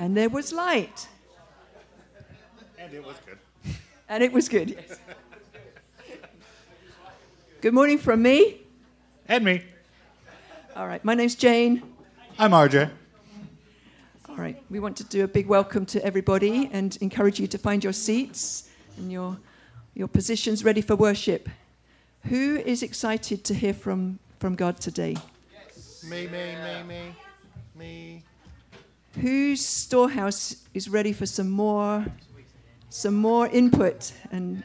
And there was light. And it was good. And it was good, yes. Good morning from me. And me. All right, my name's Jane. I'm RJ. All right, we want to do a big welcome to everybody and encourage you to find your seats and your, your positions ready for worship. Who is excited to hear from, from God today? Yes. Me, me, me, me, me. Whose storehouse is ready for some more, some more input and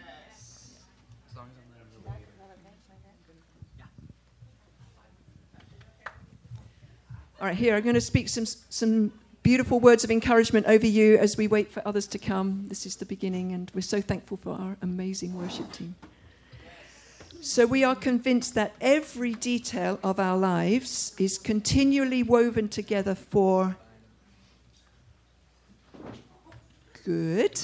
All right, here I'm going to speak some some beautiful words of encouragement over you as we wait for others to come. This is the beginning, and we're so thankful for our amazing worship team. So, we are convinced that every detail of our lives is continually woven together for good.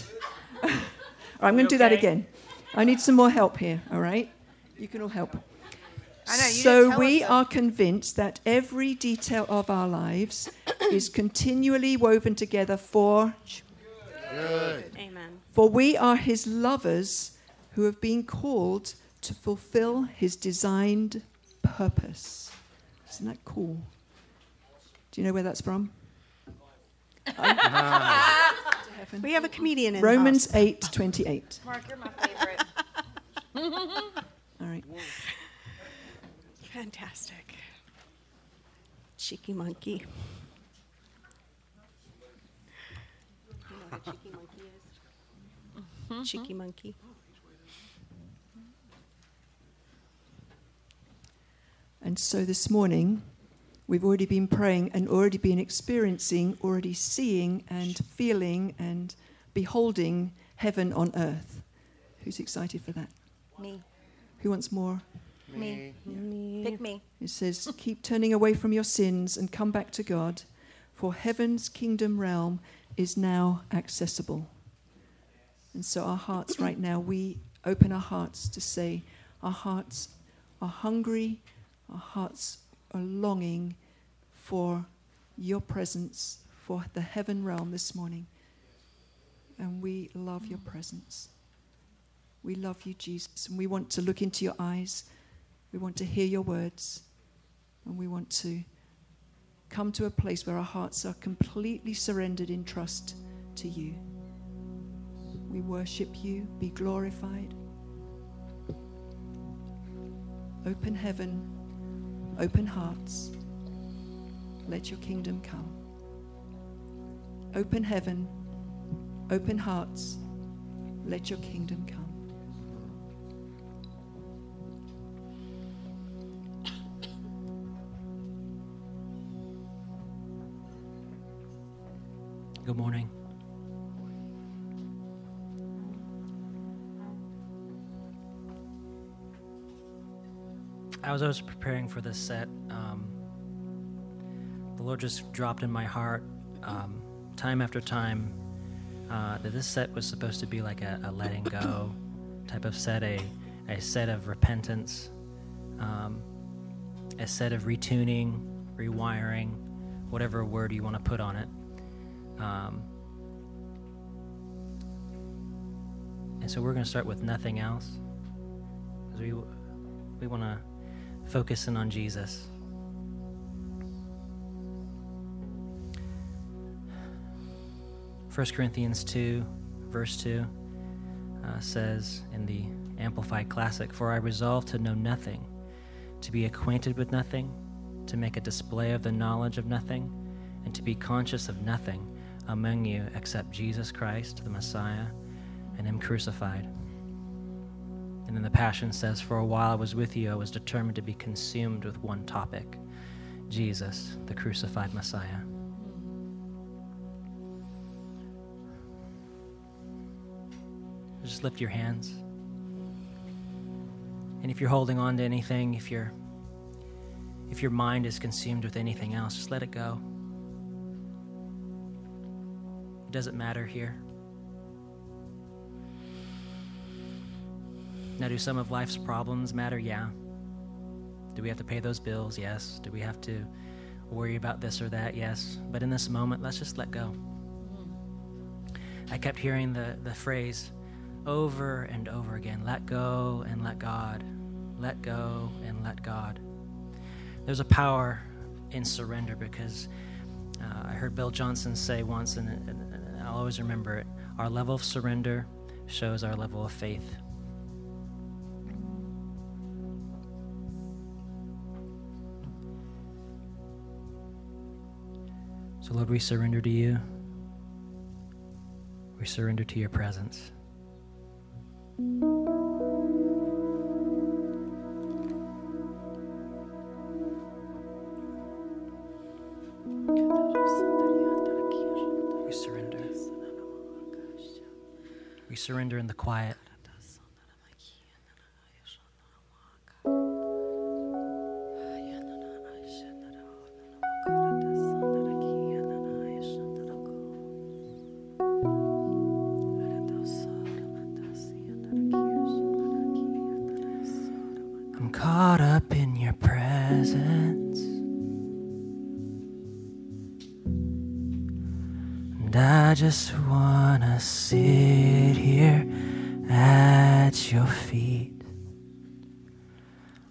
all right, I'm going to do that again. I need some more help here, all right? You can all help. Know, so we are convinced that every detail of our lives is continually woven together for good. Amen. for we are his lovers who have been called to fulfill his designed purpose. Isn't that cool? Do you know where that's from? We have a comedian in the Romans house. 8 28. Mark, you're my favorite. All right. Fantastic. Cheeky monkey. You know cheeky monkey is? Mm-hmm. Cheeky monkey. And so this morning, we've already been praying and already been experiencing, already seeing and feeling and beholding heaven on earth. Who's excited for that? Me. Who wants more? Me. Pick me. It says, Keep turning away from your sins and come back to God, for heaven's kingdom realm is now accessible. And so, our hearts right now, we open our hearts to say, Our hearts are hungry, our hearts are longing for your presence, for the heaven realm this morning. And we love your presence. We love you, Jesus, and we want to look into your eyes. We want to hear your words. And we want to come to a place where our hearts are completely surrendered in trust to you. We worship you. Be glorified. Open heaven, open hearts. Let your kingdom come. Open heaven, open hearts. Let your kingdom come. Good morning. As I was preparing for this set, um, the Lord just dropped in my heart um, time after time uh, that this set was supposed to be like a, a letting go type of set, a, a set of repentance, um, a set of retuning, rewiring, whatever word you want to put on it. Um, and so we're going to start with nothing else. 'Cause we, we want to focus in on Jesus. First Corinthians 2, verse 2 uh, says in the Amplified Classic For I resolve to know nothing, to be acquainted with nothing, to make a display of the knowledge of nothing, and to be conscious of nothing among you except Jesus Christ, the Messiah, and Him crucified. And then the Passion says, For a while I was with you, I was determined to be consumed with one topic Jesus, the crucified Messiah. Just lift your hands. And if you're holding on to anything, if you're if your mind is consumed with anything else, just let it go. It doesn't matter here. Now, do some of life's problems matter? Yeah. Do we have to pay those bills? Yes. Do we have to worry about this or that? Yes. But in this moment, let's just let go. I kept hearing the, the phrase over and over again let go and let God. Let go and let God. There's a power in surrender because uh, I heard Bill Johnson say once, and, and I'll always remember it our level of surrender shows our level of faith. So, Lord, we surrender to you. We surrender to your presence. We surrender. We surrender in the quiet. Caught up in your presence. And I just wanna sit here at your feet.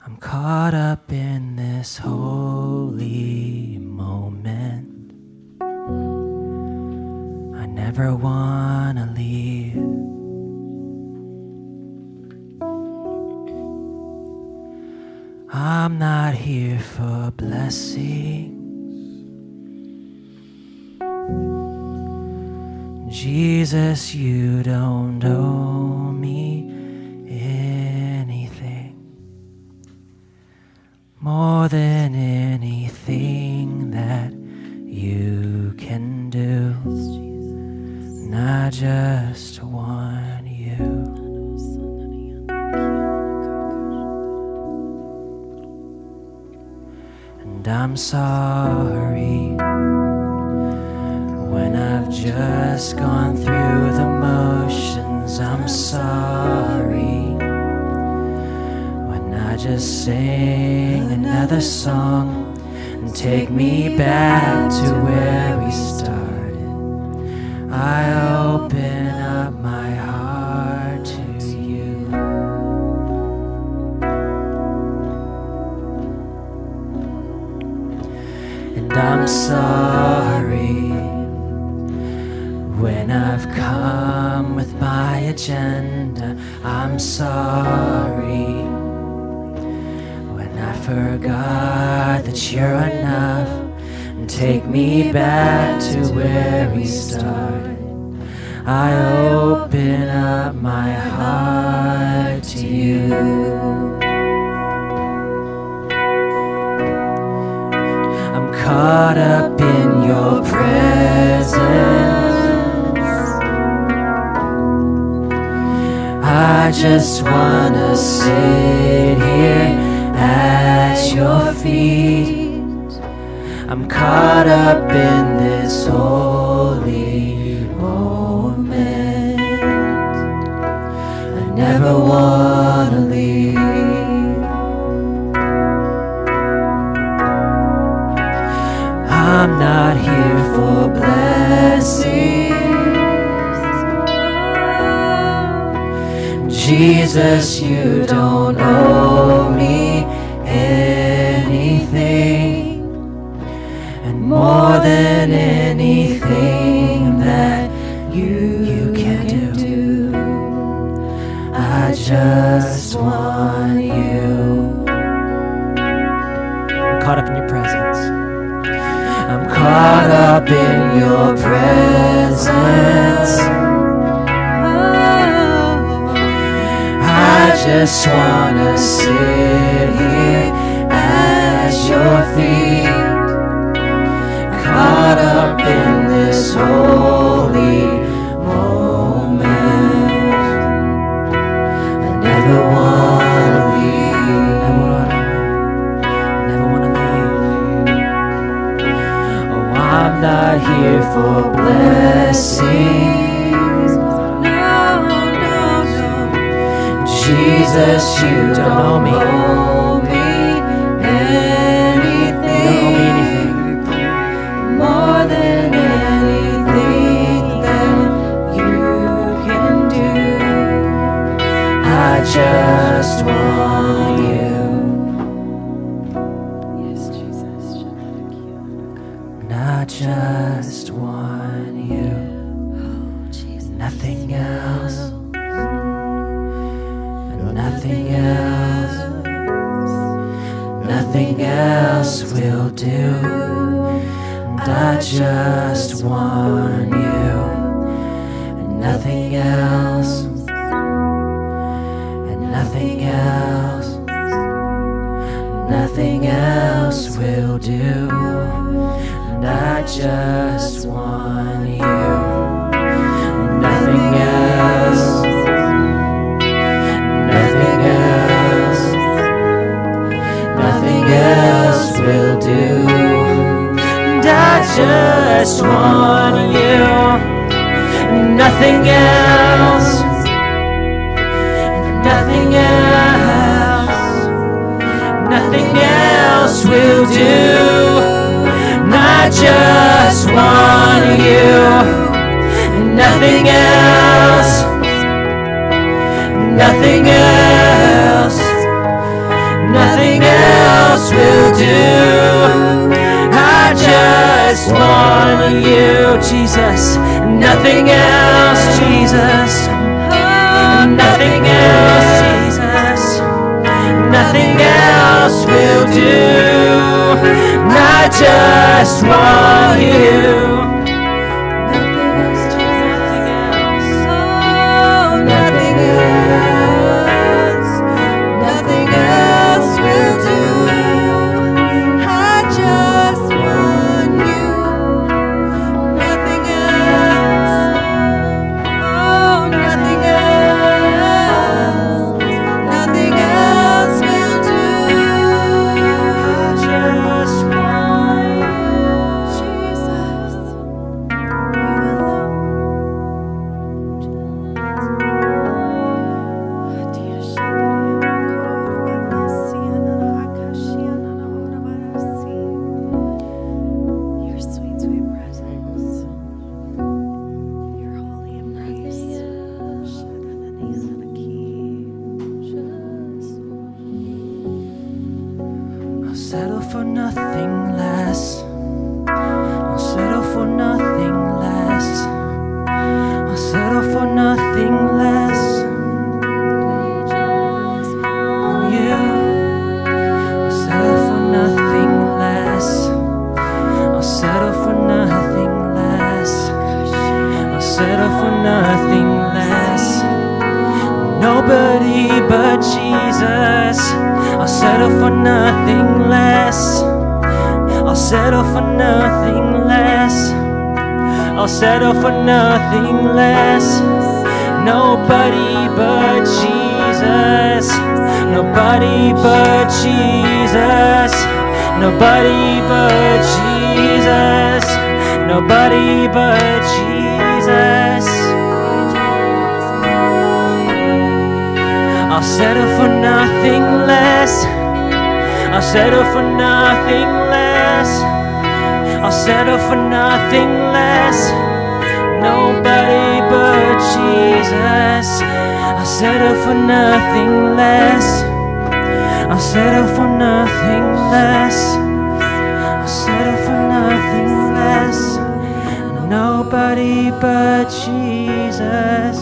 I'm caught up in this holy moment. I never wanna not here for blessings. Jesus, you don't owe just wanna sit here at your feet, caught up in this holy moment. I never wanna leave. Wanna, never wanna leave. Oh, I'm not here for blessings. Jesus, you don't owe me. Anything. More than anything that you can do. I just. Just want you. And nothing else. Just want you. Nothing else. Nothing else. Nothing else will do. I just want you. Nothing else. Nothing else. Nothing else will do. I just want you, Jesus. Nothing else, Jesus. Nothing else, Jesus. Nothing else will do. I just want you. Settle for nothing less. I'll settle for nothing less. Nobody but Jesus. I'll settle for nothing less. I'll settle for nothing less. I'll settle for nothing less. Nobody but Jesus.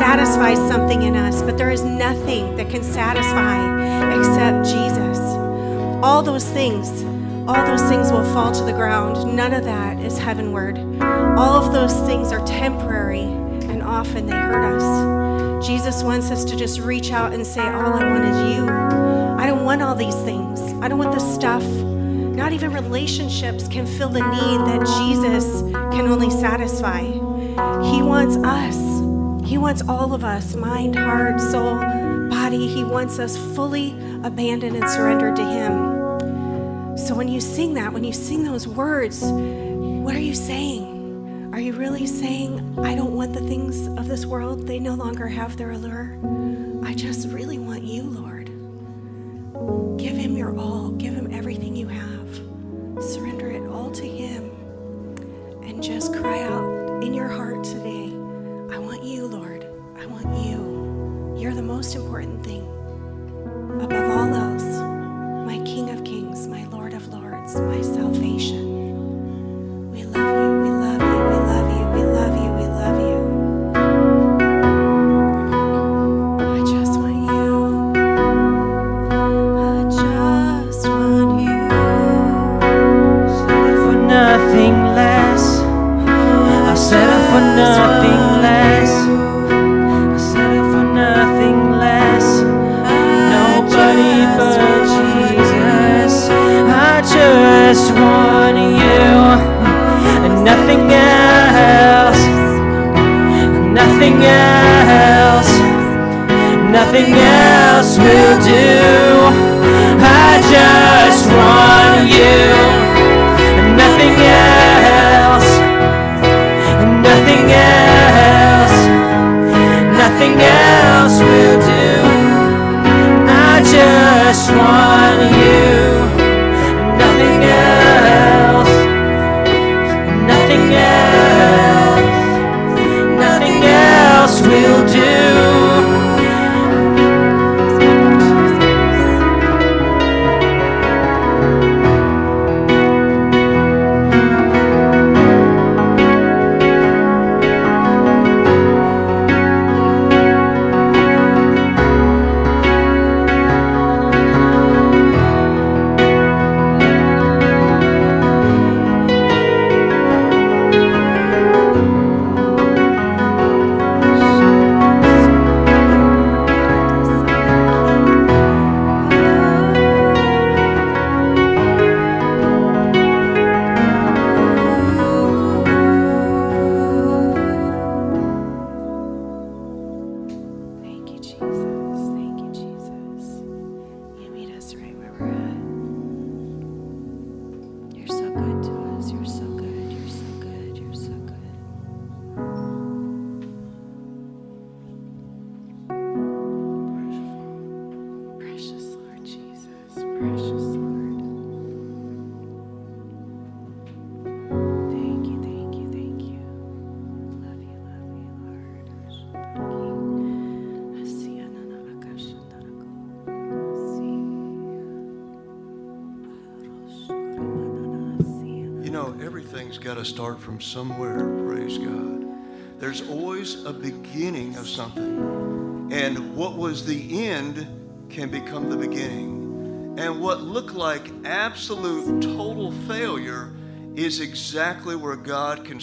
Satisfy something in us, but there is nothing that can satisfy except Jesus. All those things, all those things will fall to the ground. None of that is heavenward. All of those things are temporary, and often they hurt us. Jesus wants us to just reach out and say, All I want is you. I don't want all these things. I don't want the stuff. Not even relationships can fill the need that Jesus can only satisfy. He wants us. He wants all of us mind, heart, soul, body. He wants us fully abandoned and surrendered to Him. So when you sing that, when you sing those words, what are you saying? Are you really saying, I don't want the things of this world? They no longer have their allure. I just really want you, Lord. Give him your all, give him everything you have. Surrender it all to him. And just cry out in your heart today I want you, Lord. I want you. You're the most important thing. Above all else, my King of Kings, my Lord of Lords, my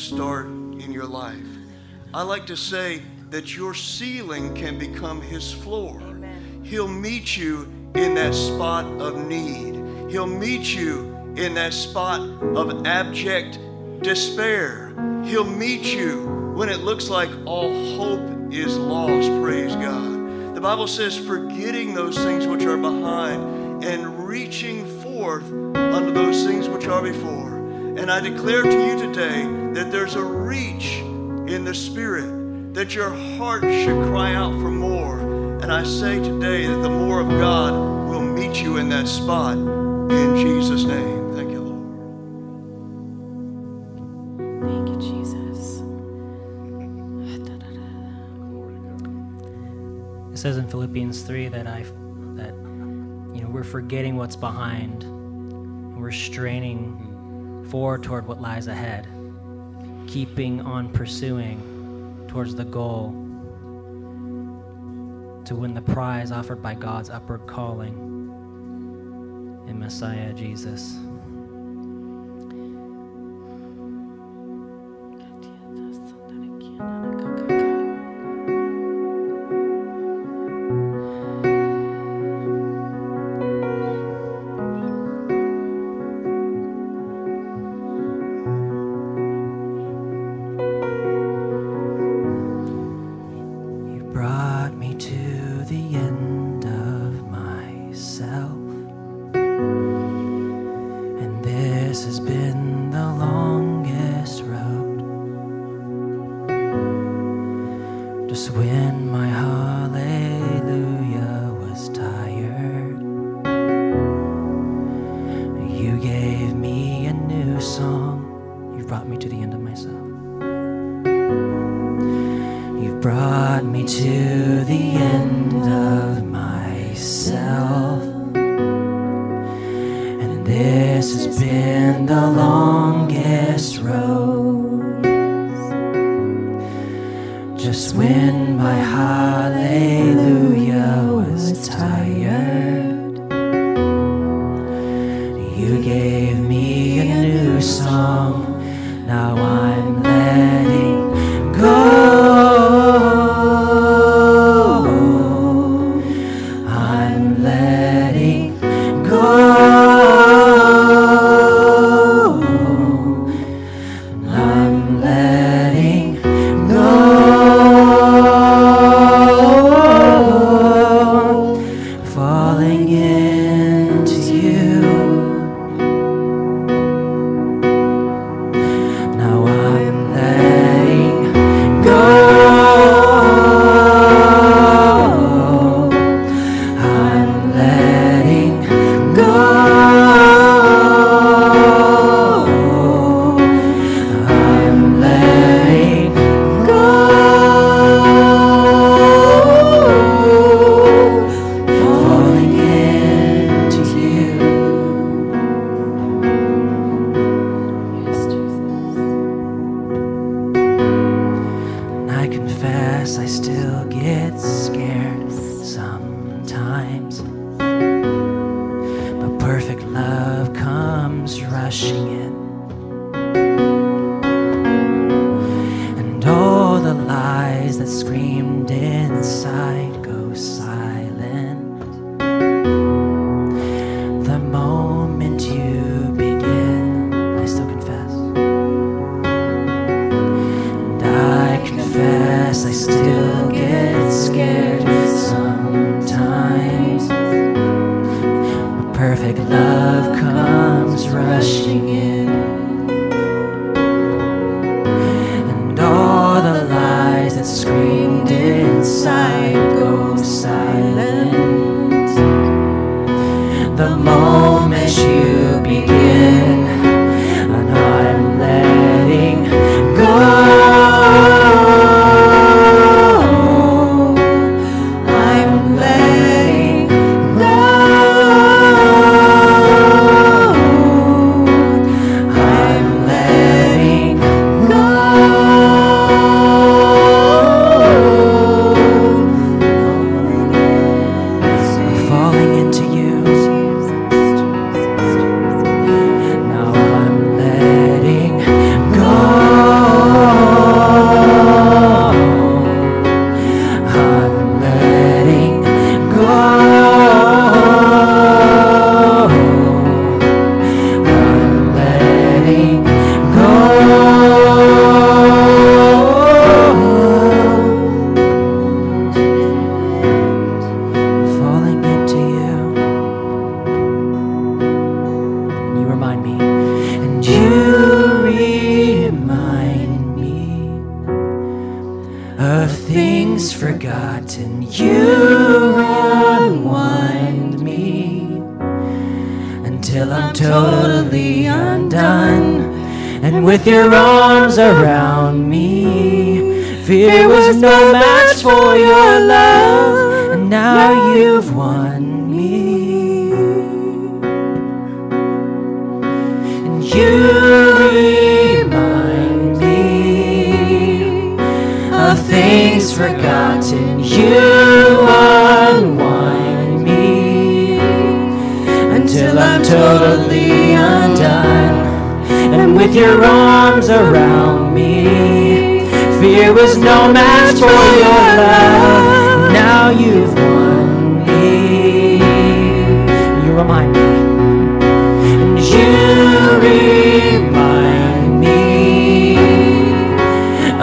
start in your life. I like to say that your ceiling can become His floor. He'll meet you in that spot of need. He'll meet you in that spot of abject despair. He'll meet you when it looks like all hope is lost. Praise God. The Bible says, forgetting those things which are behind and reaching forth unto those things which are before. And I declare to you today that there's a reach in the Spirit, that your heart should cry out for more. And I say today that the more of God will meet you in that spot in Jesus' name. Thank you, Lord. Thank you, Jesus. It says in Philippians 3 that I that you know we're forgetting what's behind and we're straining forward toward what lies ahead. Keeping on pursuing towards the goal to win the prize offered by God's upward calling in Messiah Jesus.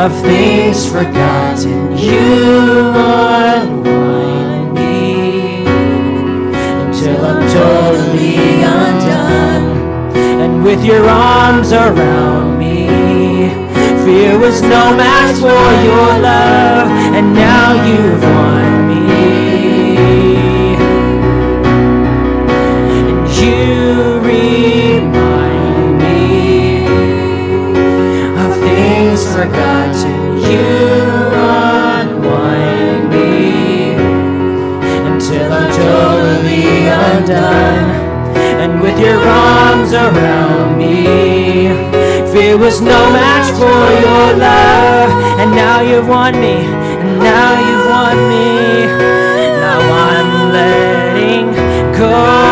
of things forgotten, you unwind me until I'm totally undone. And with your arms around me, fear was no match for your love, and now you've won me. And you remind me of things forgotten. surround me. Fear was no match for your love, and now you've won me, and now you've won me. Now I'm letting go.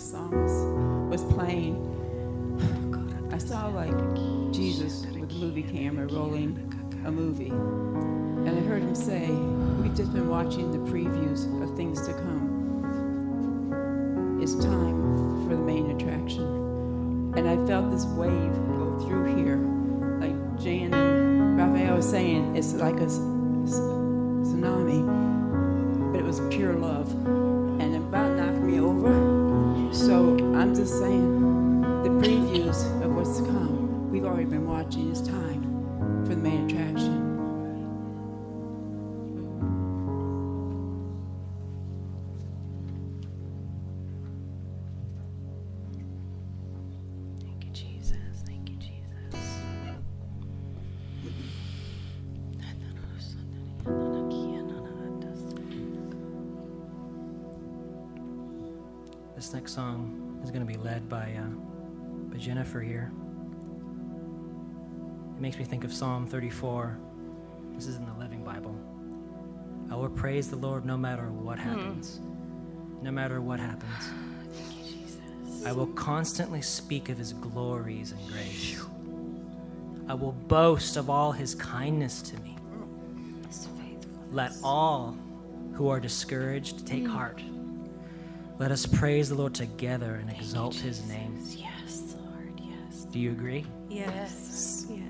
Last was playing, I saw like Jesus with a movie camera rolling a movie. And I heard him say, We've just been watching the previews of things to come. It's time for the main attraction. And I felt this wave go through here. Like Jan and Raphael was saying, it's like a already been watching. It's time for the main attraction. Thank you, Jesus. Thank you, Jesus. This next song is going to be led by, uh, by Jennifer here. It makes me think of Psalm 34. This is in the Living Bible. I will praise the Lord no matter what happens. No matter what happens. I will constantly speak of his glories and grace. I will boast of all his kindness to me. Let all who are discouraged take heart. Let us praise the Lord together and exalt his name. Yes, Lord. Yes. Do you agree? Yes. Yes. Thank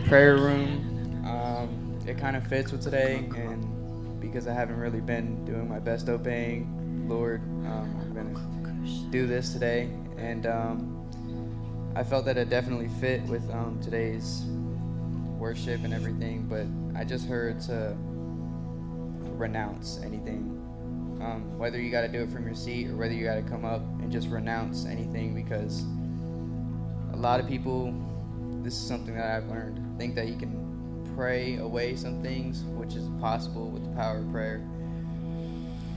the prayer room, um, it kind of fits with today, and because I haven't really been doing my best obeying Lord, um, I'm gonna do this today, and um, I felt that it definitely fit with um, today's worship and everything. But I just heard to renounce anything, um, whether you got to do it from your seat or whether you got to come up and just renounce anything, because a lot of people this is something that I've learned. I Think that you can pray away some things, which is possible with the power of prayer.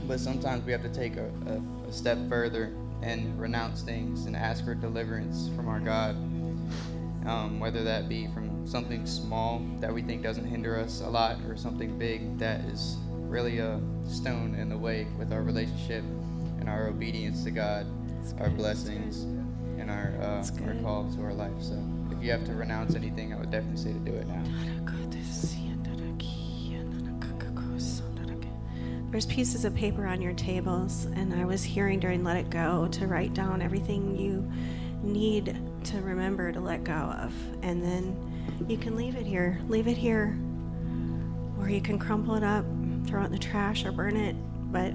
But sometimes we have to take a, a, a step further and renounce things and ask for deliverance from our God. Um, whether that be from something small that we think doesn't hinder us a lot or something big that is really a stone in the way with our relationship and our obedience to God, our blessings, and our, uh, our call to our life. So if you have to renounce anything, I would definitely say to do it now. There's pieces of paper on your tables, and I was hearing during Let It Go to write down everything you need to remember to let go of. And then you can leave it here. Leave it here. Or you can crumple it up, throw it in the trash, or burn it. But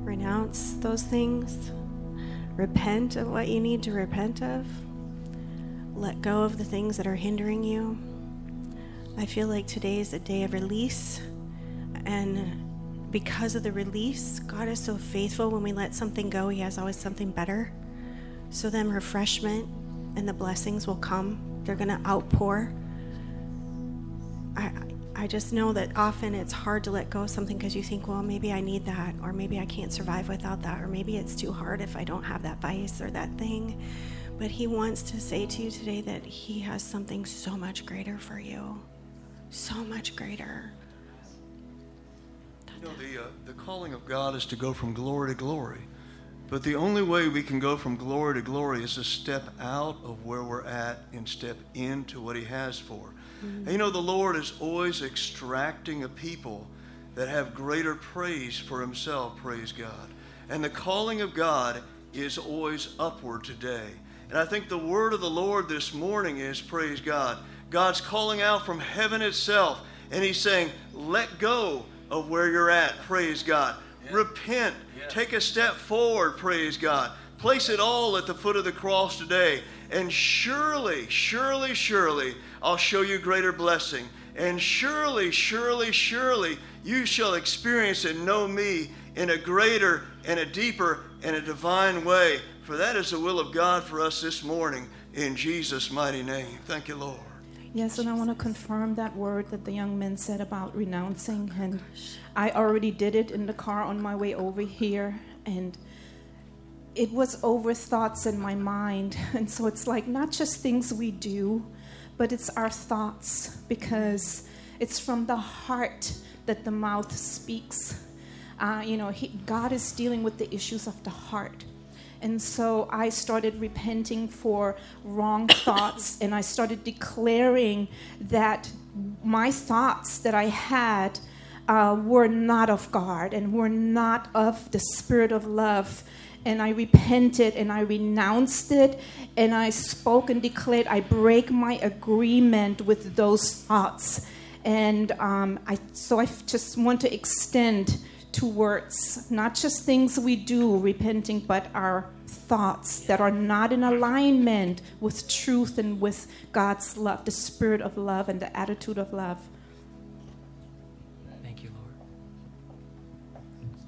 renounce those things. Repent of what you need to repent of. Let go of the things that are hindering you. I feel like today is a day of release. And because of the release, God is so faithful. When we let something go, He has always something better. So then refreshment and the blessings will come. They're going to outpour. I, I just know that often it's hard to let go of something because you think, well, maybe I need that, or maybe I can't survive without that, or maybe it's too hard if I don't have that vice or that thing. But He wants to say to you today that He has something so much greater for you. So much greater. You know, the, uh, the calling of God is to go from glory to glory. But the only way we can go from glory to glory is to step out of where we're at and step into what He has for. And you know, the Lord is always extracting a people that have greater praise for Himself, praise God. And the calling of God is always upward today. And I think the word of the Lord this morning is, praise God, God's calling out from heaven itself, and He's saying, let go of where you're at, praise God. Repent. Take a step forward, praise God. Place it all at the foot of the cross today. And surely, surely, surely, I'll show you greater blessing. And surely, surely, surely, you shall experience and know me in a greater and a deeper and a divine way. For that is the will of God for us this morning in Jesus' mighty name. Thank you, Lord. Yes, and I want to confirm that word that the young man said about renouncing. And I already did it in the car on my way over here. And it was over thoughts in my mind. And so it's like not just things we do, but it's our thoughts because it's from the heart that the mouth speaks. Uh, you know, he, God is dealing with the issues of the heart. And so I started repenting for wrong thoughts and I started declaring that my thoughts that I had uh, were not of God and were not of the spirit of love. And I repented and I renounced it and I spoke and declared, I break my agreement with those thoughts. And um, I, so I just want to extend towards not just things we do, repenting, but our thoughts that are not in alignment with truth and with God's love, the spirit of love and the attitude of love. Thank you, Lord.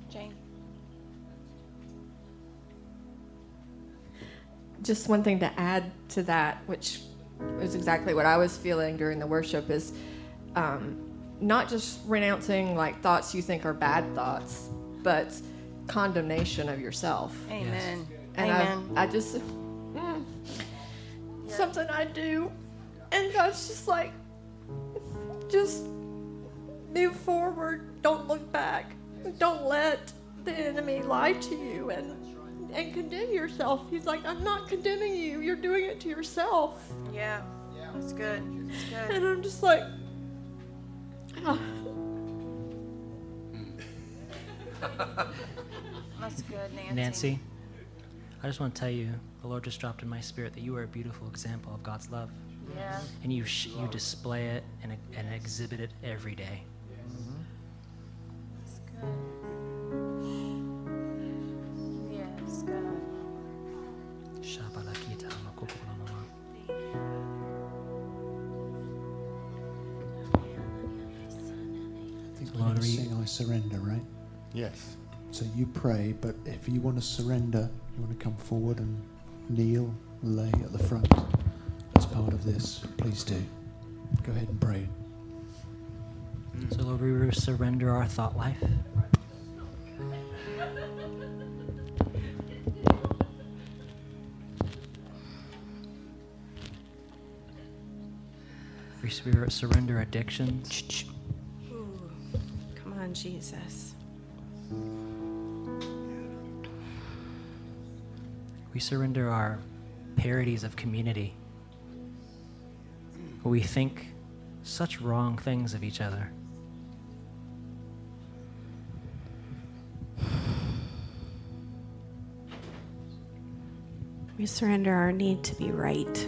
Jane. just one thing to add to that, which is exactly what I was feeling during the worship, is um, not just renouncing like thoughts you think are bad thoughts, but condemnation of yourself. Amen. And Amen. I, I just mm, something I do, and God's just like, just move forward. Don't look back. Don't let the enemy lie to you and and condemn yourself. He's like, I'm not condemning you. You're doing it to yourself. Yeah. yeah. That's good. That's good. And I'm just like, ah. That's good, Nancy. Nancy, I just want to tell you, the Lord just dropped in my spirit that you are a beautiful example of God's love. Yeah. And you, sh- you display it and, and exhibit it every day. That's good. Yes, God. Shabalakita I think we're Lord, going to we- sing I Surrender, right? Yes. So you pray, but if you want to surrender, you want to come forward and kneel, lay at the front as part of this, please do. Go ahead and pray. So, Lord, we surrender our thought life. We sur- surrender addictions. On, Jesus. We surrender our parodies of community. We think such wrong things of each other. We surrender our need to be right.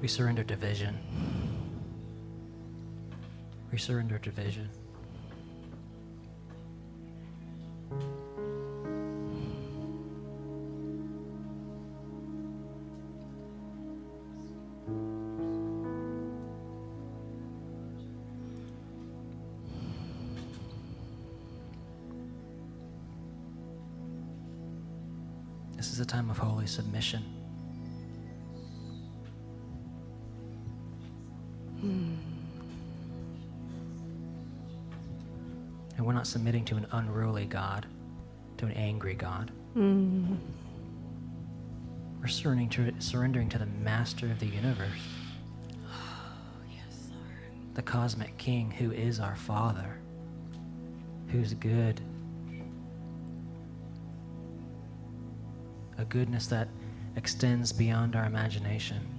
We surrender division. We surrender division. This is a time of holy submission. Submitting to an unruly God, to an angry God. Mm. We're surrendering to, surrendering to the master of the universe, Yes, Lord. the cosmic king who is our Father, who's good. A goodness that extends beyond our imagination.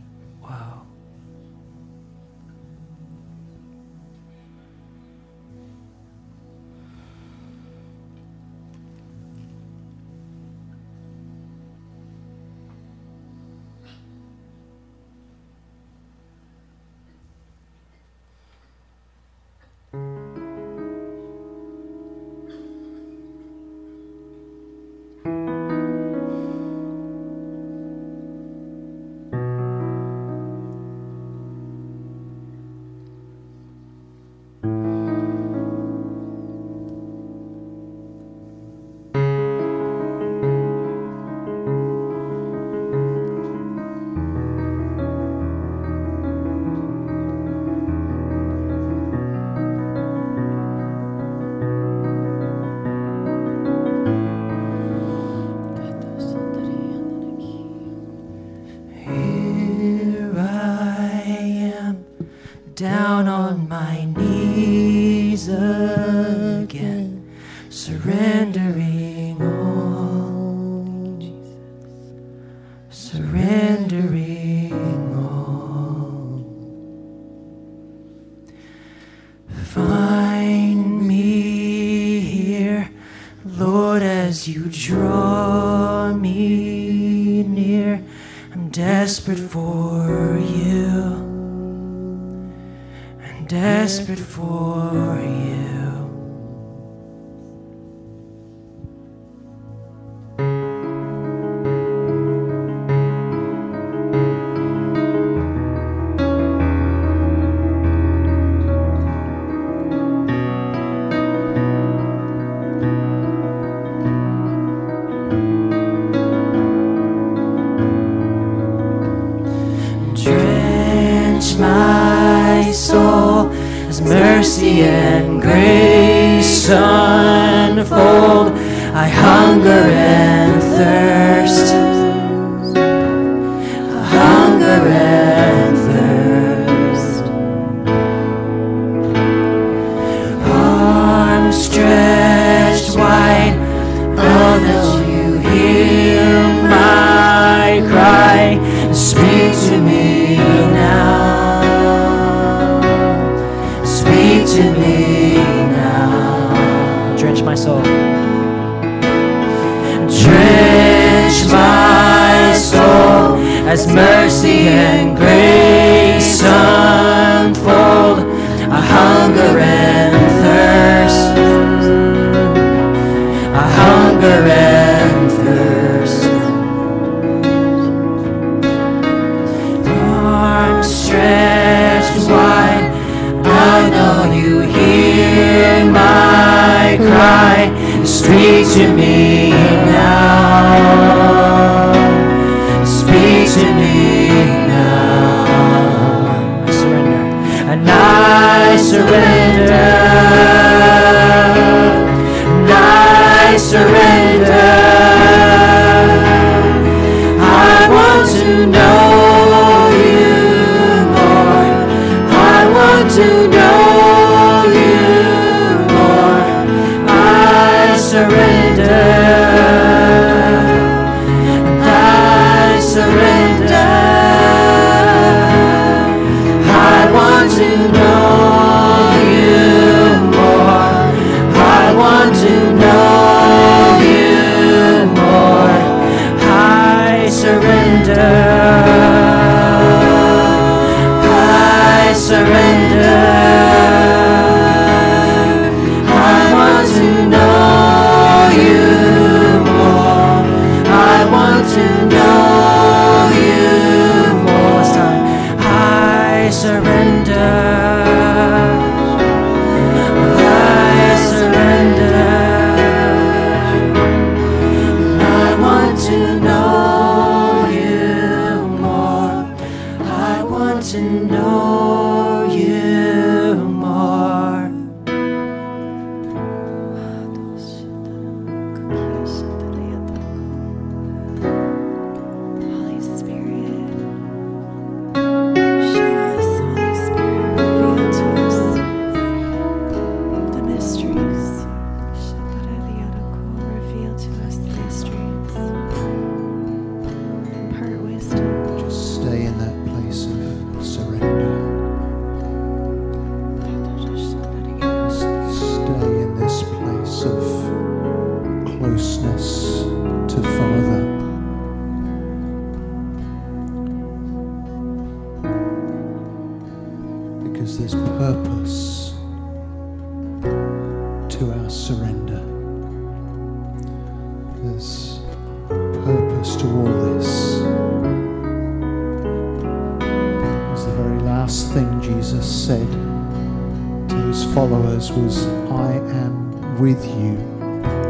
followers was, I am with you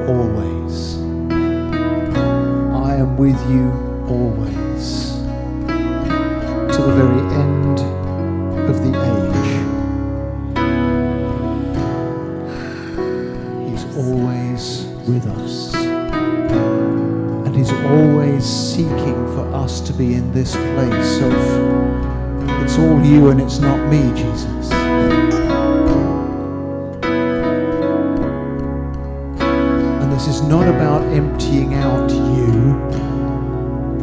always. I am with you always. To the very end of the age. He's always with us. And He's always seeking for us to be in this place of it's all you and it's not me, Jesus. Not about emptying out you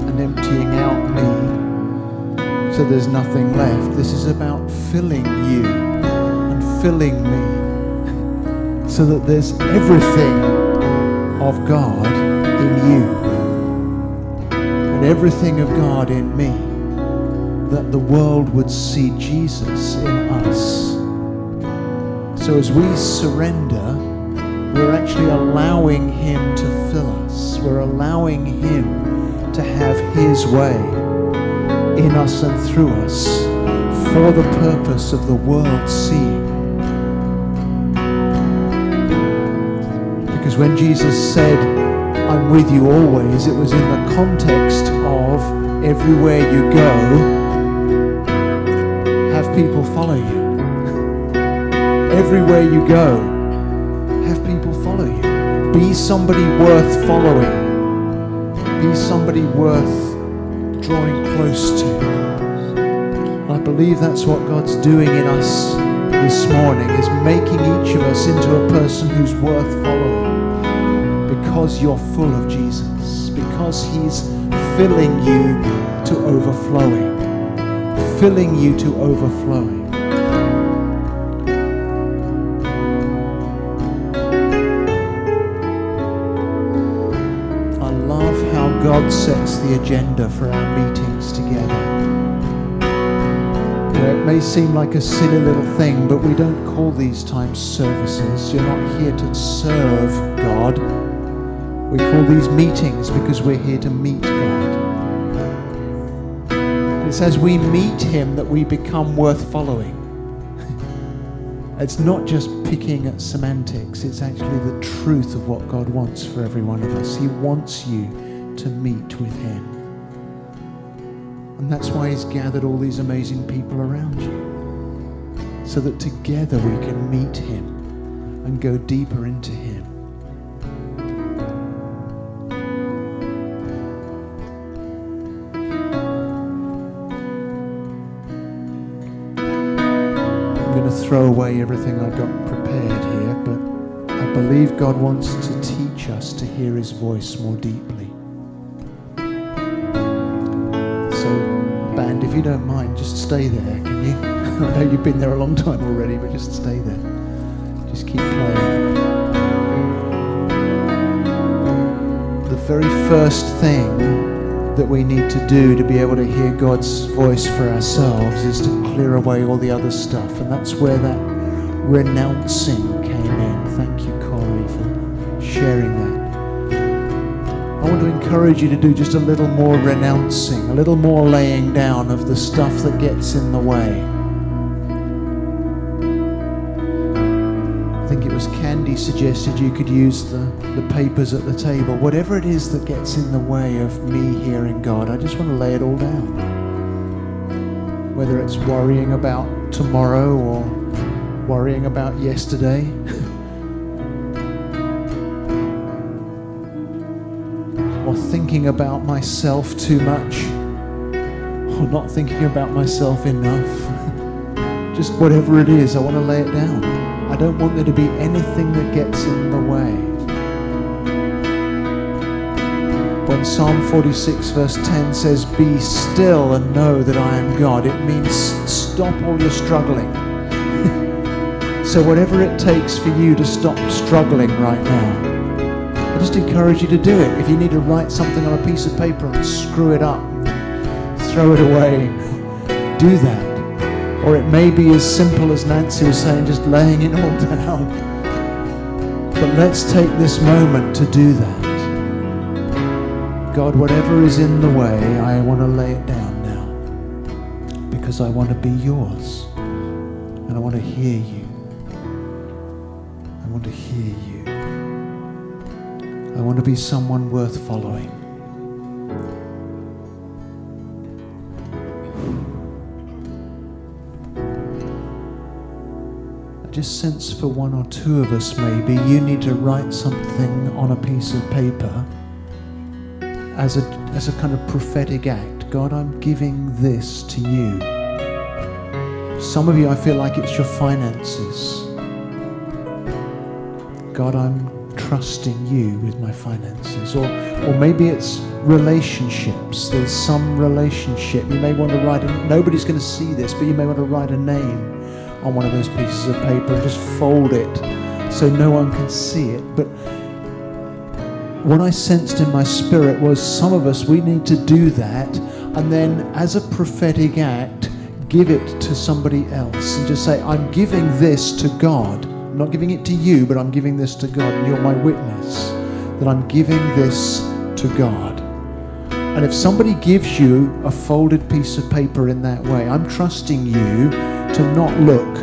and emptying out me so there's nothing left. This is about filling you and filling me so that there's everything of God in you and everything of God in me that the world would see Jesus in us. So as we surrender, we're actually allowing Him to fill us. We're allowing Him to have His way in us and through us for the purpose of the world seeing. Because when Jesus said, I'm with you always, it was in the context of everywhere you go, have people follow you. everywhere you go, Be somebody worth following. Be somebody worth drawing close to. And I believe that's what God's doing in us this morning, is making each of us into a person who's worth following because you're full of Jesus, because He's filling you to overflowing, filling you to overflowing. Sets the agenda for our meetings together. You it may seem like a silly little thing, but we don't call these times services. You're not here to serve God. We call these meetings because we're here to meet God. And it's as we meet Him that we become worth following. It's not just picking at semantics, it's actually the truth of what God wants for every one of us. He wants you to meet with Him. And that's why He's gathered all these amazing people around you, so that together we can meet Him and go deeper into Him. I'm going to throw away everything I've got prepared here, but I believe God wants to teach us to hear His voice more deeply. You don't mind, just stay there, can you? I know you've been there a long time already, but just stay there. Just keep playing. The very first thing that we need to do to be able to hear God's voice for ourselves is to clear away all the other stuff. And that's where that renouncing came in. Thank you, Corey, for sharing encourage you to do just a little more renouncing, a little more laying down of the stuff that gets in the way. I think it was Candy suggested you could use the, the papers at the table. Whatever it is that gets in the way of me hearing God, I just want to lay it all down. Whether it's worrying about tomorrow or worrying about yesterday. thinking about myself too much. Or not thinking about myself enough. Just whatever it is, I want to lay it down. I don't want there to be anything that gets in the way. When Psalm 46, verse 10 says, Be still and know that I am God, it means stop all your struggling. so, whatever it takes for you to stop struggling right now, I just encourage you to do it. If you need to write something on a piece of paper and screw it up, throw it away, do that. Or it may be as simple as Nancy was saying, just laying it all down. But let's take this moment to do that. God, whatever is in the way, I want to lay it down now. Because I want to be yours. And I want to hear you. I want to hear you. Want to be someone worth following. I just sense for one or two of us, maybe, you need to write something on a piece of paper as a, as a kind of prophetic act. God, I'm giving this to you. Some of you, I feel like it's your finances. God, I'm trusting you with my finances. Or, or maybe it's relationships. There's some relationship. You may want to write a, nobody's going to see this, but you may want to write a name on one of those pieces of paper and just fold it so no one can see it. But what I sensed in my spirit was some of us, we need to do that. And then, as a prophetic act, give it to somebody else and just say, I'm giving this to God. I'm not giving it to you, but I'm giving this to God. And you're my witness that I'm giving this to God. And if somebody gives you a folded piece of paper in that way, I'm trusting you to not look,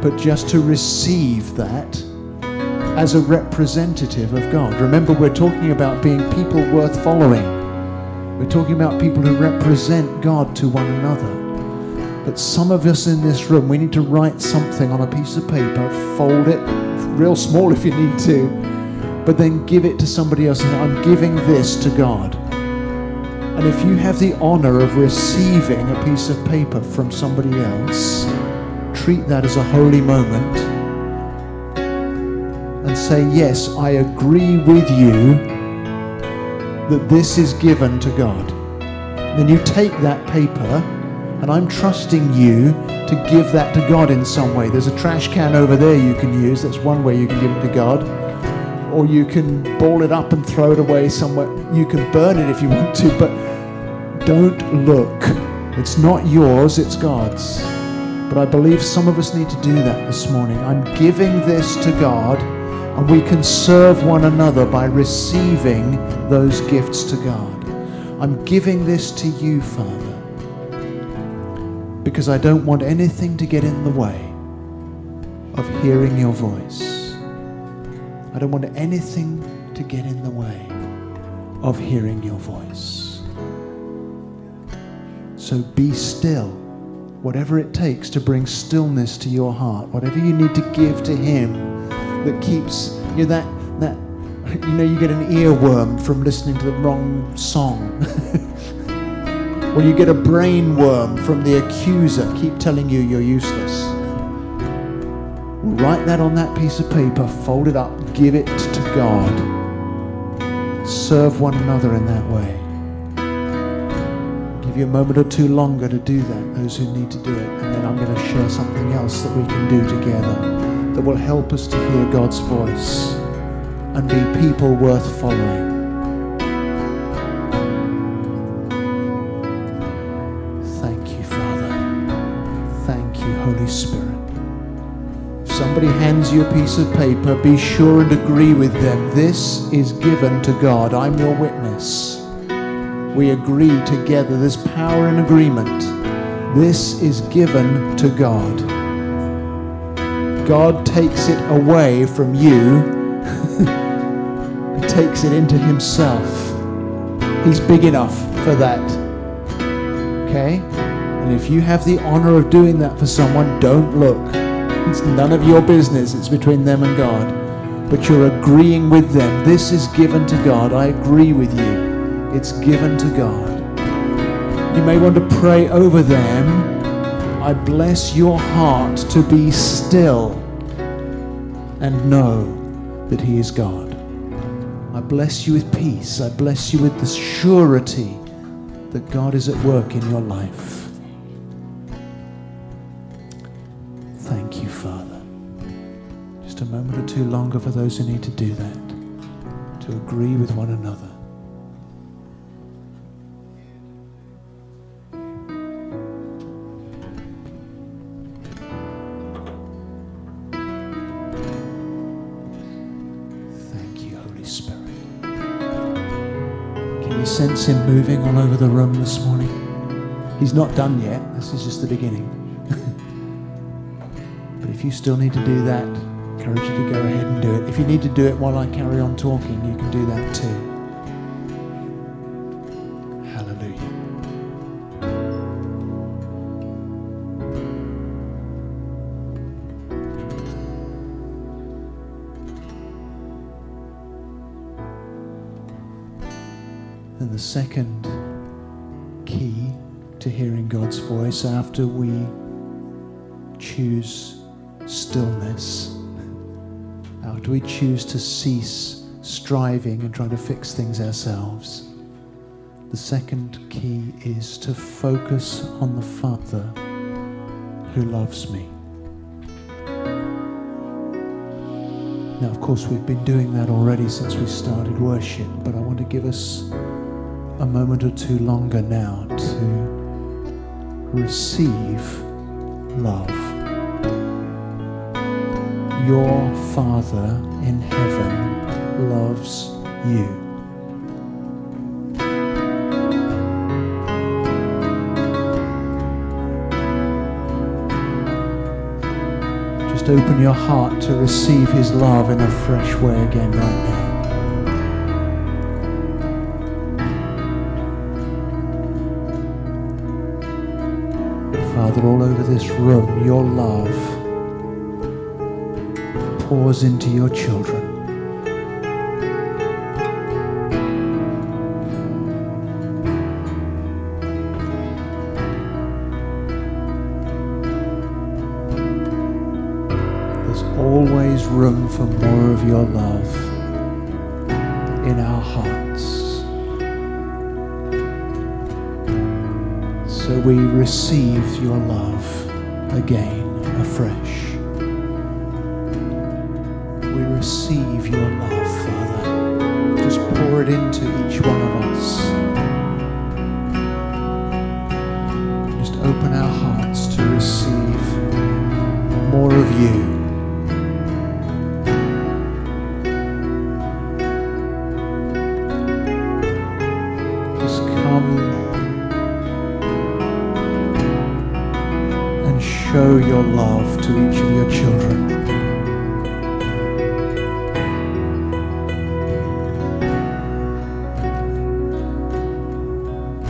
but just to receive that as a representative of God. Remember, we're talking about being people worth following. We're talking about people who represent God to one another. But some of us in this room, we need to write something on a piece of paper, fold it real small if you need to, but then give it to somebody else and I'm giving this to God. And if you have the honor of receiving a piece of paper from somebody else, treat that as a holy moment and say, Yes, I agree with you that this is given to God. Then you take that paper, and I'm trusting you to give that to God in some way. There's a trash can over there you can use. That's one way you can give it to God. Or you can ball it up and throw it away somewhere. You can burn it if you want to, but don't look. It's not yours, it's God's. But I believe some of us need to do that this morning. I'm giving this to God, and we can serve one another by receiving those gifts to God. I'm giving this to you, Father, because I don't want anything to get in the way of hearing your voice. I don't want anything to get in the way of hearing your voice. So be still, whatever it takes to bring stillness to your heart, whatever you need to give to Him that keeps you know, that that you know you get an earworm from listening to the wrong song. or you get a brain worm from the accuser keep telling you you're useless. Write that on that piece of paper, fold it up, give it to God. Serve one another in that way. Give you a moment or two longer to do that, those who need to do it. And then I'm going to share something else that we can do together that will help us to hear God's voice and be people worth following. Somebody hands you a piece of paper, be sure and agree with them. This is given to God. I'm your witness. We agree together. There's power in agreement. This is given to God. God takes it away from you and takes it into Himself. He's big enough for that. Okay? And if you have the honor of doing that for someone, don't look. It's none of your business, it's between them and God. But you're agreeing with them. This is given to God. I agree with you. It's given to God. You may want to pray over them. I bless your heart to be still and know that He is God. I bless you with peace. I bless you with the surety that God is at work in your life. Two longer for those who need to do that, to agree with one another. Thank you, Holy Spirit. Can you sense Him moving all over the room this morning? He's not done yet. This is just the beginning. but if you still need to do that, encourage you to go ahead and do it. If you need to do it while I carry on talking, you can do that too. Hallelujah. And the second key to hearing God's voice after we choose stillness Now, do we choose to cease striving and trying to fix things ourselves? The second key is to focus on the Father who loves me. Now, of course, we've been doing that already since we started worship, but I want to give us a moment or two longer now to receive love. Your Father in heaven loves you. Just open your heart to receive His love in a fresh way again right now. Father, all over this room, your love pours into your children. There's always room for more of your love in our hearts. So we receive your love again afresh. Show your love to each of your children.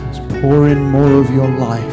Just pour in more of your life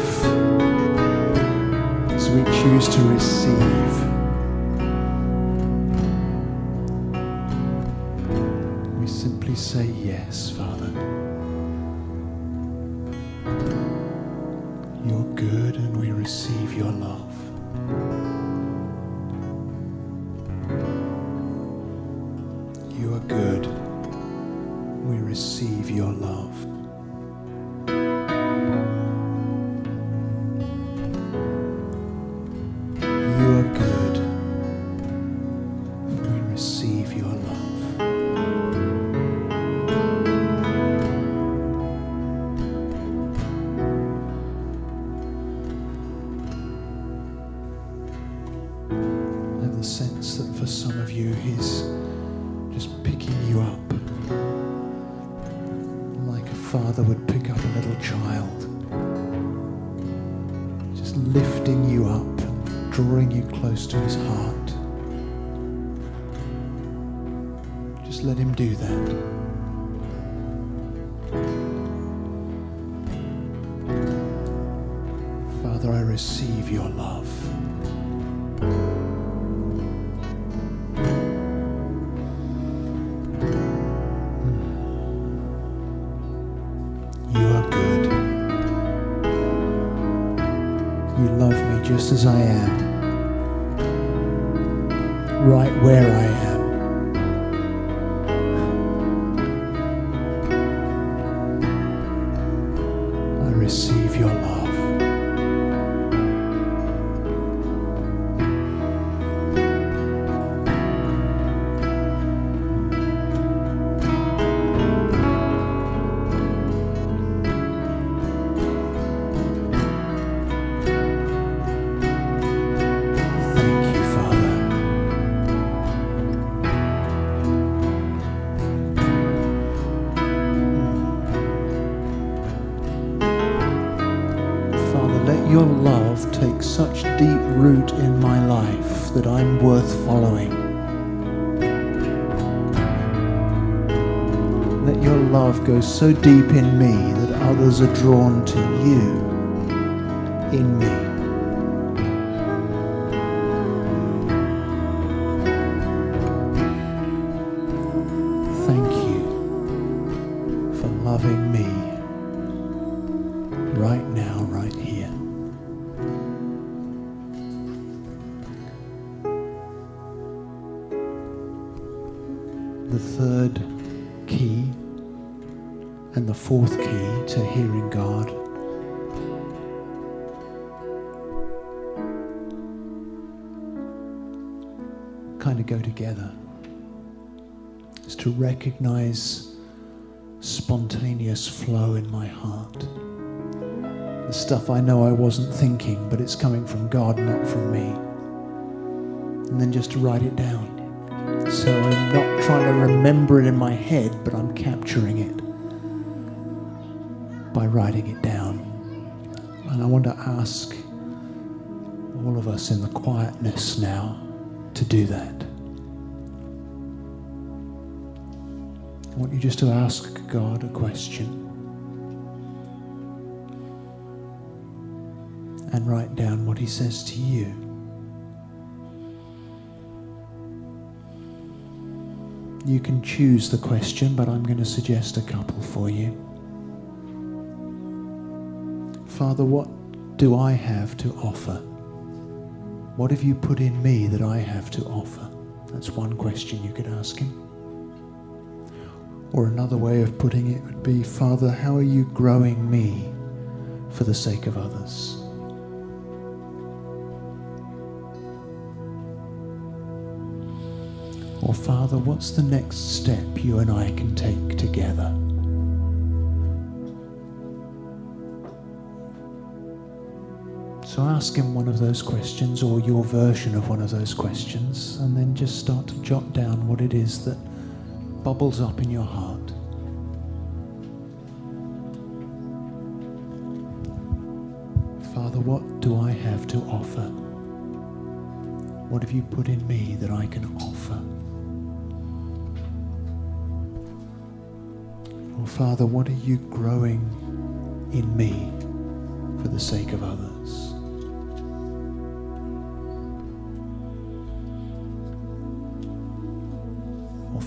so deep in me that others are drawn to you in me. Thank you the fourth key to hearing God kind of go together. Is to recognize spontaneous flow in my heart. The stuff I know I wasn't thinking, but it's coming from God, not from me. And then just to write it down. So I'm not trying to remember it in my head, but I'm capturing it by writing it down. And I want to ask all of us in the quietness now to do that. I want you just to ask God a question and write down what He says to you. You can choose the question, but I'm going to suggest a couple for you. Father, what do I have to offer? What have you put in me that I have to offer? That's one question you could ask him. Or another way of putting it would be, Father, how are you growing me for the sake of others? Or, Father, what's the next step you and I can take together? So ask him one of those questions or your version of one of those questions, and then just start to jot down what it is that bubbles up in your heart. Father, what do I have to offer? What have you put in me that I can offer? Or, Father, what are you growing in me for the sake of others?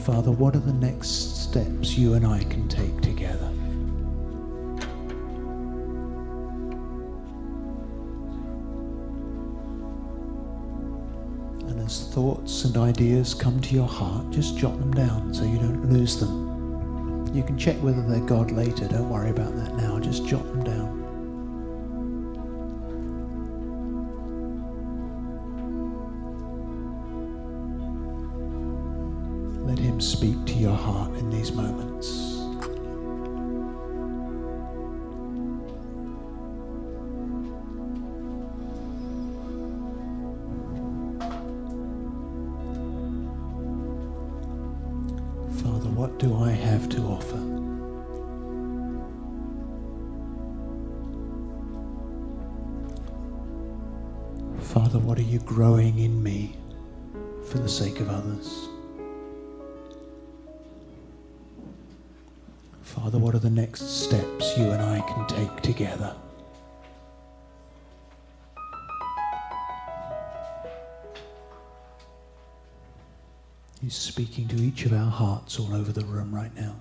Father, what are the next steps you and I can take together? And as thoughts and ideas come to your heart, just jot them down so you don't lose them. You can check whether they're God later. Don't worry about that now. Just jot them What do I have to offer? Father, what are you growing in me for the sake of others? Father, what are the next steps you and I can take together? He's speaking to each of our hearts all over the room right now.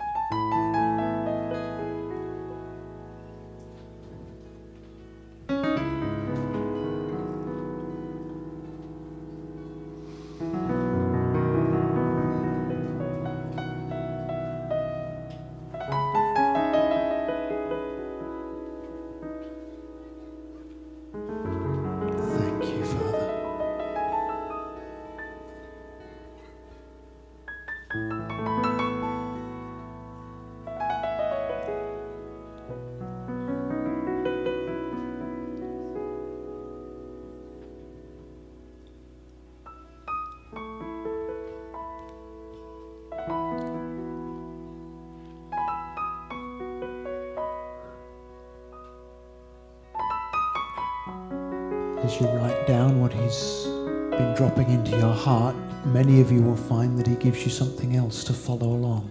Gives you something else to follow along.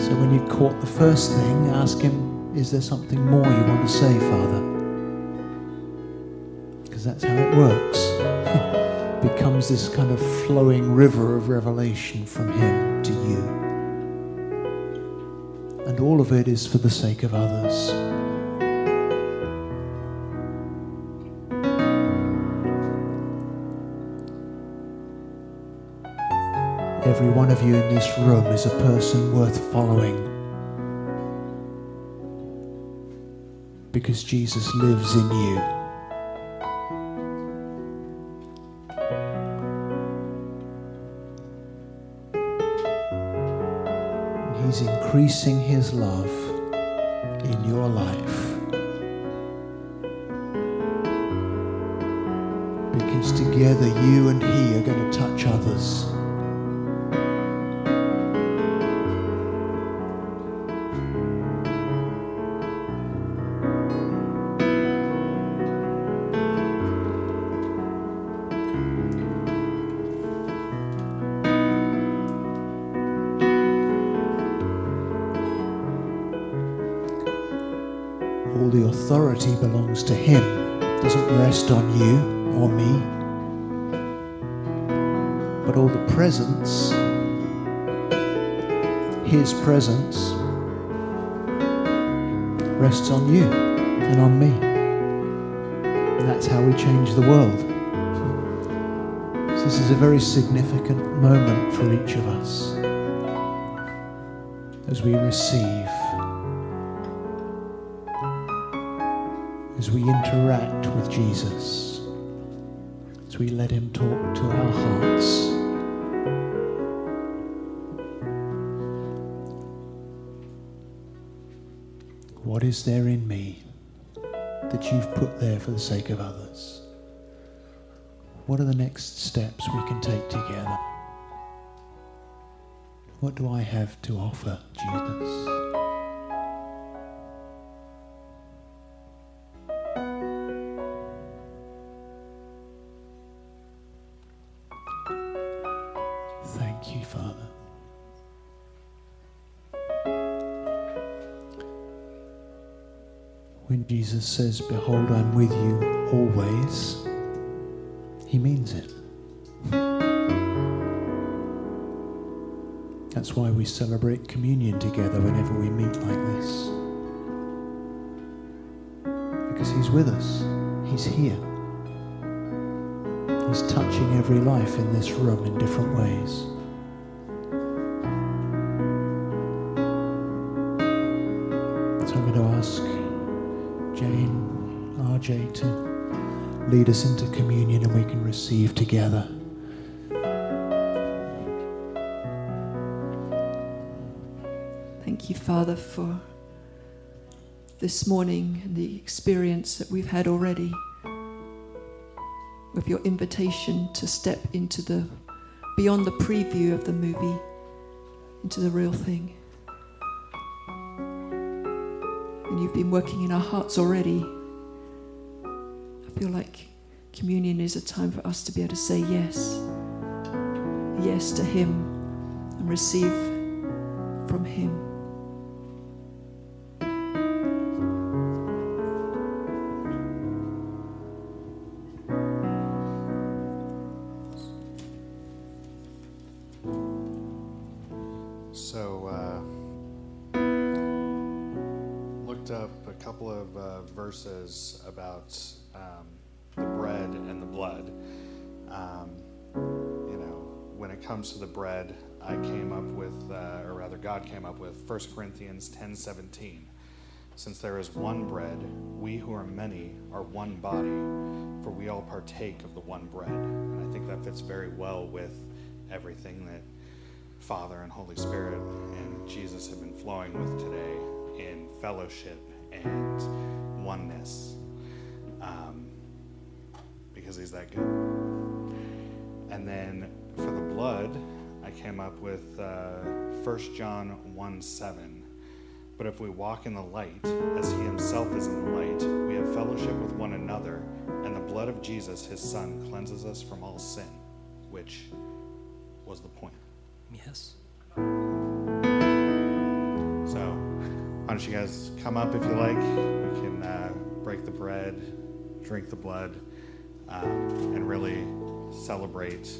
So when you've caught the first thing, ask Him, Is there something more you want to say, Father? Because that's how it works. becomes this kind of flowing river of revelation from Him to you. And all of it is for the sake of others. Every one of you in this room is a person worth following. Because Jesus lives in you. He's increasing His love in your life. Because together you and He are going to touch others. On you and on me. And that's how we change the world. So this is a very significant moment for each of us as we receive. as we interact with Jesus, as we let Him talk to our hearts. Is there in me that you've put there for the sake of others? What are the next steps we can take together? What do I have to offer, Jesus? Jesus says, Behold, I'm with you always, he means it. That's why we celebrate communion together whenever we meet like this. Because he's with us, he's here. He's touching every life in this room in different ways. Lead us into communion and we can receive together. Thank you, Father, for this morning and the experience that we've had already of your invitation to step into the beyond the preview of the movie into the real thing. And you've been working in our hearts already. Feel like communion is a time for us to be able to say yes. Yes to Him and receive from Him. It comes to the bread, I came up with, uh, or rather, God came up with 1 Corinthians ten seventeen. Since there is one bread, we who are many are one body, for we all partake of the one bread. And I think that fits very well with everything that Father and Holy Spirit and Jesus have been flowing with today in fellowship and oneness um, because He's that good. And then for the blood, I came up with uh, 1 John 1 7. But if we walk in the light, as He Himself is in the light, we have fellowship with one another, and the blood of Jesus, His Son, cleanses us from all sin, which was the point. Yes. So, why don't you guys come up if you like? We can uh, break the bread, drink the blood, um, and really celebrate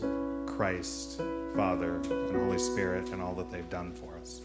Christ, Father, and Holy Spirit and all that they've done for us.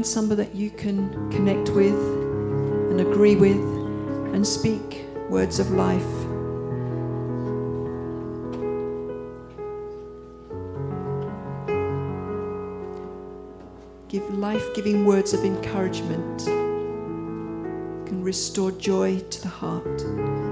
Find somebody that you can connect with and agree with and speak words of life. Give life giving words of encouragement, can restore joy to the heart.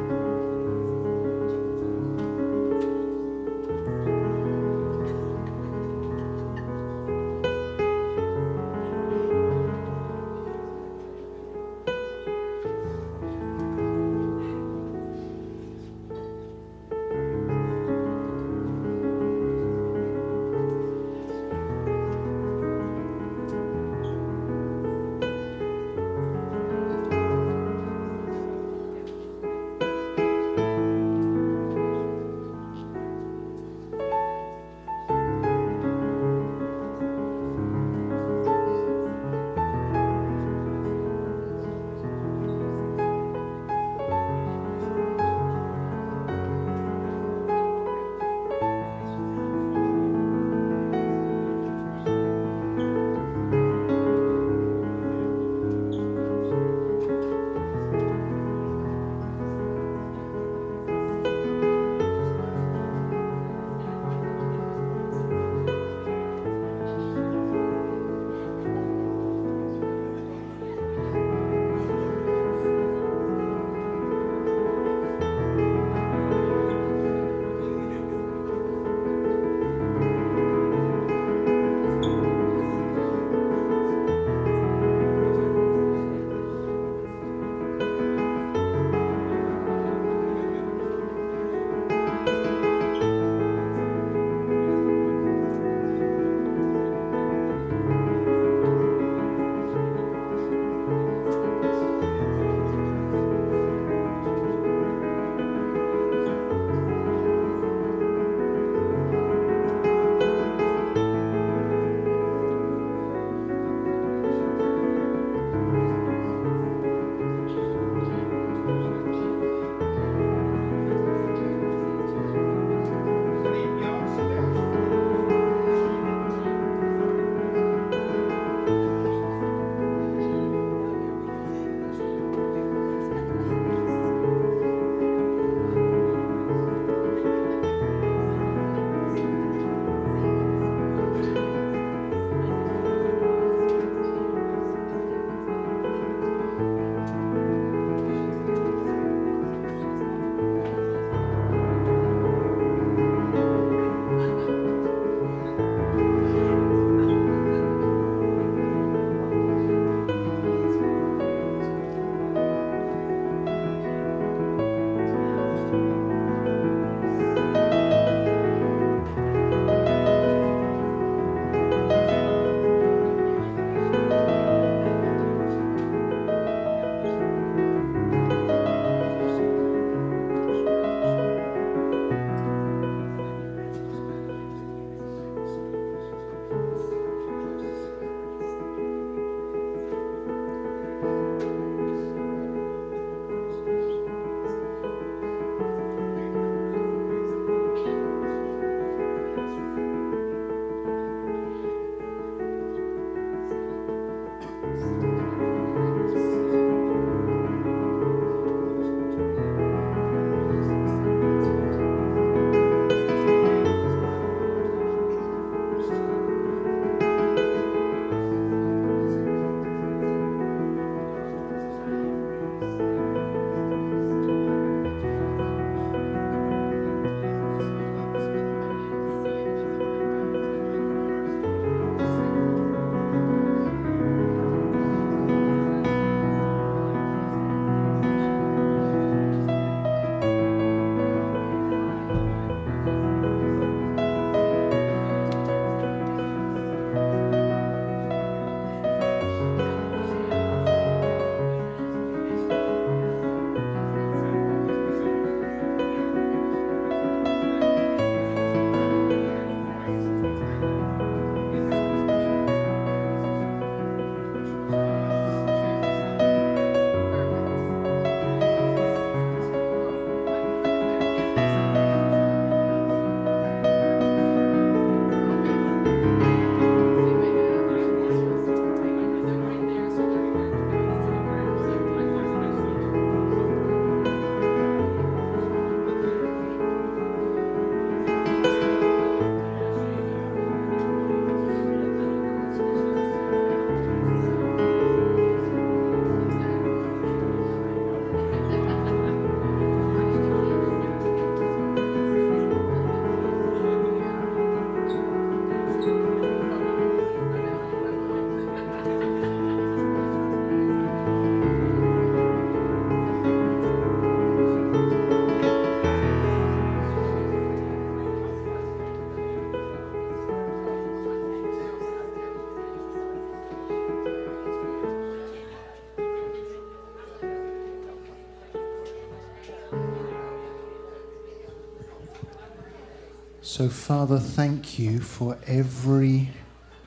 So, Father, thank you for every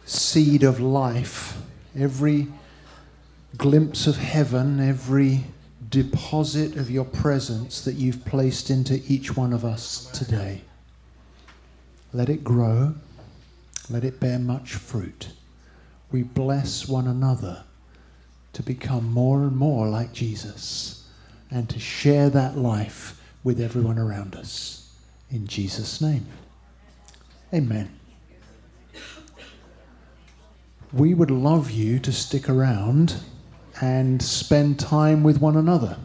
seed of life, every glimpse of heaven, every deposit of your presence that you've placed into each one of us today. Let it grow, let it bear much fruit. We bless one another to become more and more like Jesus and to share that life with everyone around us. In Jesus' name. Amen. We would love you to stick around and spend time with one another.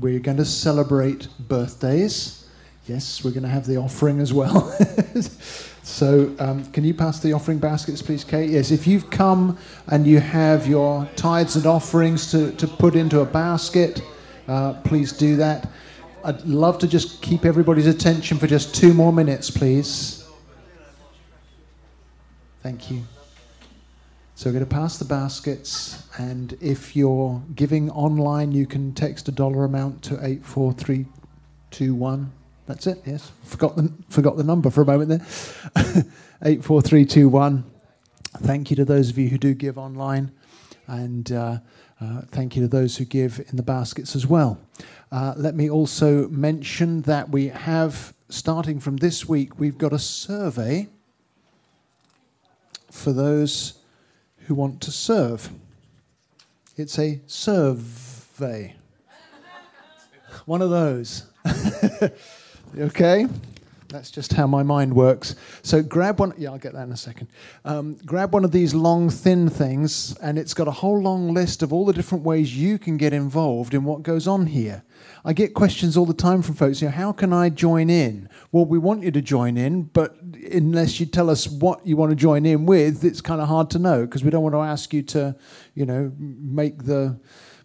We're going to celebrate birthdays. Yes, we're going to have the offering as well. so, um, can you pass the offering baskets, please, Kate? Yes, if you've come and you have your tithes and offerings to, to put into a basket, uh, please do that. I'd love to just keep everybody's attention for just two more minutes, please. Thank you. So we're going to pass the baskets, and if you're giving online, you can text a dollar amount to eight four three two one. That's it. Yes, forgot the forgot the number for a moment there. eight four three two one. Thank you to those of you who do give online, and uh, uh, thank you to those who give in the baskets as well. Uh, let me also mention that we have, starting from this week, we've got a survey for those who want to serve. It's a survey. One of those. okay? That's just how my mind works. So grab one. Yeah, I'll get that in a second. Um, grab one of these long, thin things, and it's got a whole long list of all the different ways you can get involved in what goes on here. I get questions all the time from folks. You know, how can I join in? Well, we want you to join in, but unless you tell us what you want to join in with, it's kind of hard to know because we don't want to ask you to, you know, make the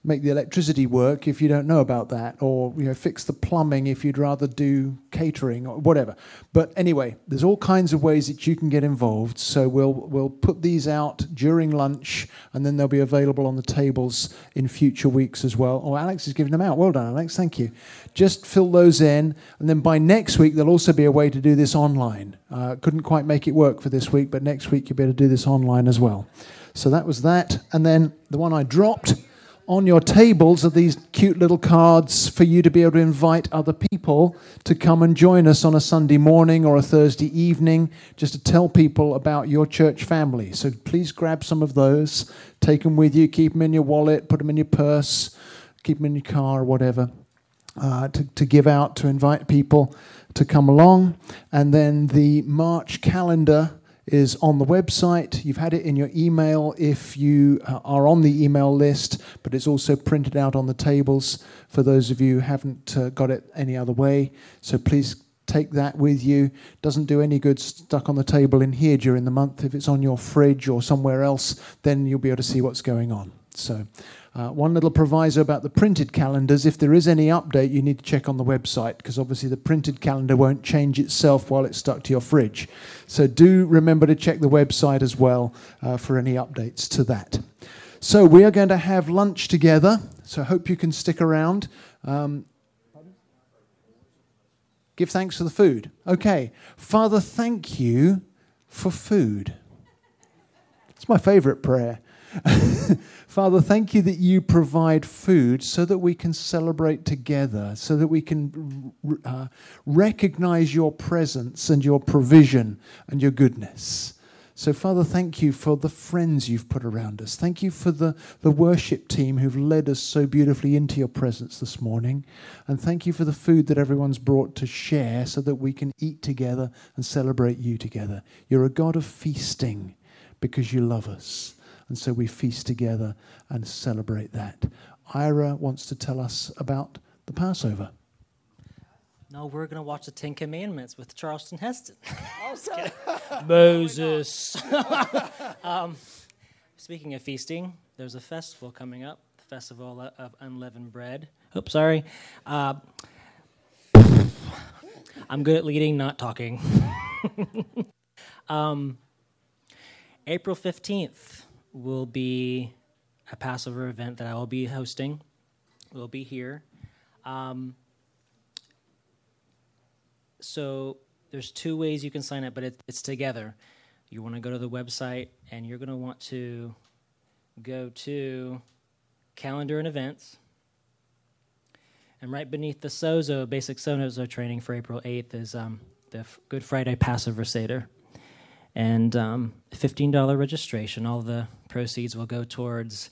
make the electricity work if you don't know about that, or you know, fix the plumbing if you'd rather do catering or whatever. But anyway, there's all kinds of ways that you can get involved. So we'll we'll put these out during lunch, and then they'll be available on the tables in future weeks as well. Oh, Alex is giving them out. Well done, Alex. Thank you. Just fill those in, and then by next week there'll also be a way to do this online. Uh, couldn't quite make it work for this week, but next week you'll be able to do this online as well. So that was that, and then the one I dropped on your tables are these cute little cards for you to be able to invite other people to come and join us on a Sunday morning or a Thursday evening, just to tell people about your church family. So please grab some of those, take them with you, keep them in your wallet, put them in your purse, keep them in your car or whatever, uh, to, to give out, to invite people to come along. And then the March calendar is on the website. You've had it in your email if you uh, are on the email list, but it's also printed out on the tables for those of you who haven't uh, got it any other way. So please take that with you. Doesn't do any good stuck on the table in here during the month. If it's on your fridge or somewhere else, then you'll be able to see what's going on. So uh, one little proviso about the printed calendars if there is any update, you need to check on the website because obviously the printed calendar won't change itself while it's stuck to your fridge. So do remember to check the website as well uh, for any updates to that. So we are going to have lunch together, so I hope you can stick around. Um, give thanks for the food. Okay. Father, thank you for food. It's my favorite prayer. Father, thank you that you provide food so that we can celebrate together, so that we can uh, recognize your presence and your provision and your goodness. So, Father, thank you for the friends you've put around us. Thank you for the, the worship team who've led us so beautifully into your presence this morning. And thank you for the food that everyone's brought to share so that we can eat together and celebrate you together. You're a God of feasting because you love us. And so we feast together and celebrate that. Ira wants to tell us about the Passover. No, we're going to watch the Ten Commandments with Charlton Heston. Moses. um, speaking of feasting, there's a festival coming up, the Festival of Unleavened Bread. Oops, sorry. Uh, I'm good at leading, not talking. um, April 15th will be a Passover event that I will be hosting. We'll be here. Um, so there's two ways you can sign up, but it, it's together. You want to go to the website, and you're going to want to go to calendar and events. And right beneath the Sozo, basic Sozo training for April 8th is um, the Good Friday Passover Seder. And um, $15 registration. All the proceeds will go towards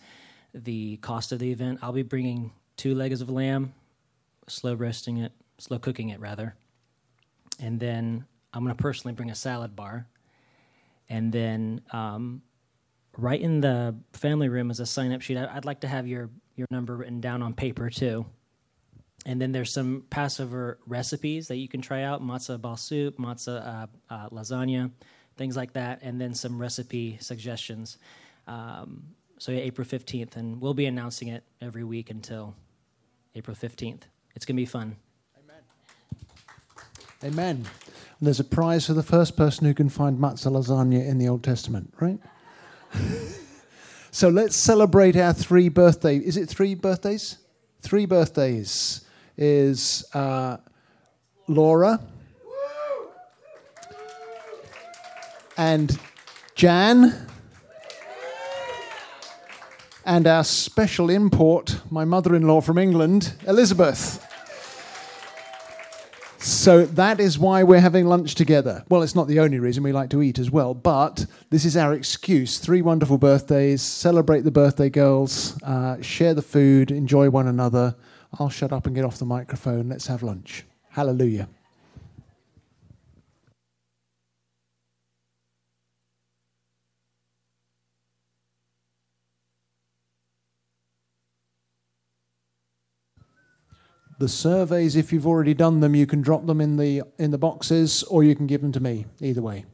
the cost of the event. I'll be bringing two legs of lamb, slow roasting it, slow cooking it rather. And then I'm going to personally bring a salad bar. And then um, right in the family room is a sign up sheet. I'd like to have your, your number written down on paper too. And then there's some Passover recipes that you can try out matzah ball soup, matzah uh, uh, lasagna, things like that, and then some recipe suggestions. Um, so, yeah, April 15th, and we'll be announcing it every week until April 15th. It's going to be fun. Amen. And there's a prize for the first person who can find matzah lasagna in the Old Testament, right? so let's celebrate our three birthday. Is it three birthdays? Three birthdays is uh, Laura and Jan and our special import, my mother-in-law from England, Elizabeth. So that is why we're having lunch together. Well, it's not the only reason we like to eat as well, but this is our excuse. Three wonderful birthdays, celebrate the birthday girls, uh, share the food, enjoy one another. I'll shut up and get off the microphone. Let's have lunch. Hallelujah. The surveys, if you've already done them, you can drop them in the in the boxes, or you can give them to me. Either way.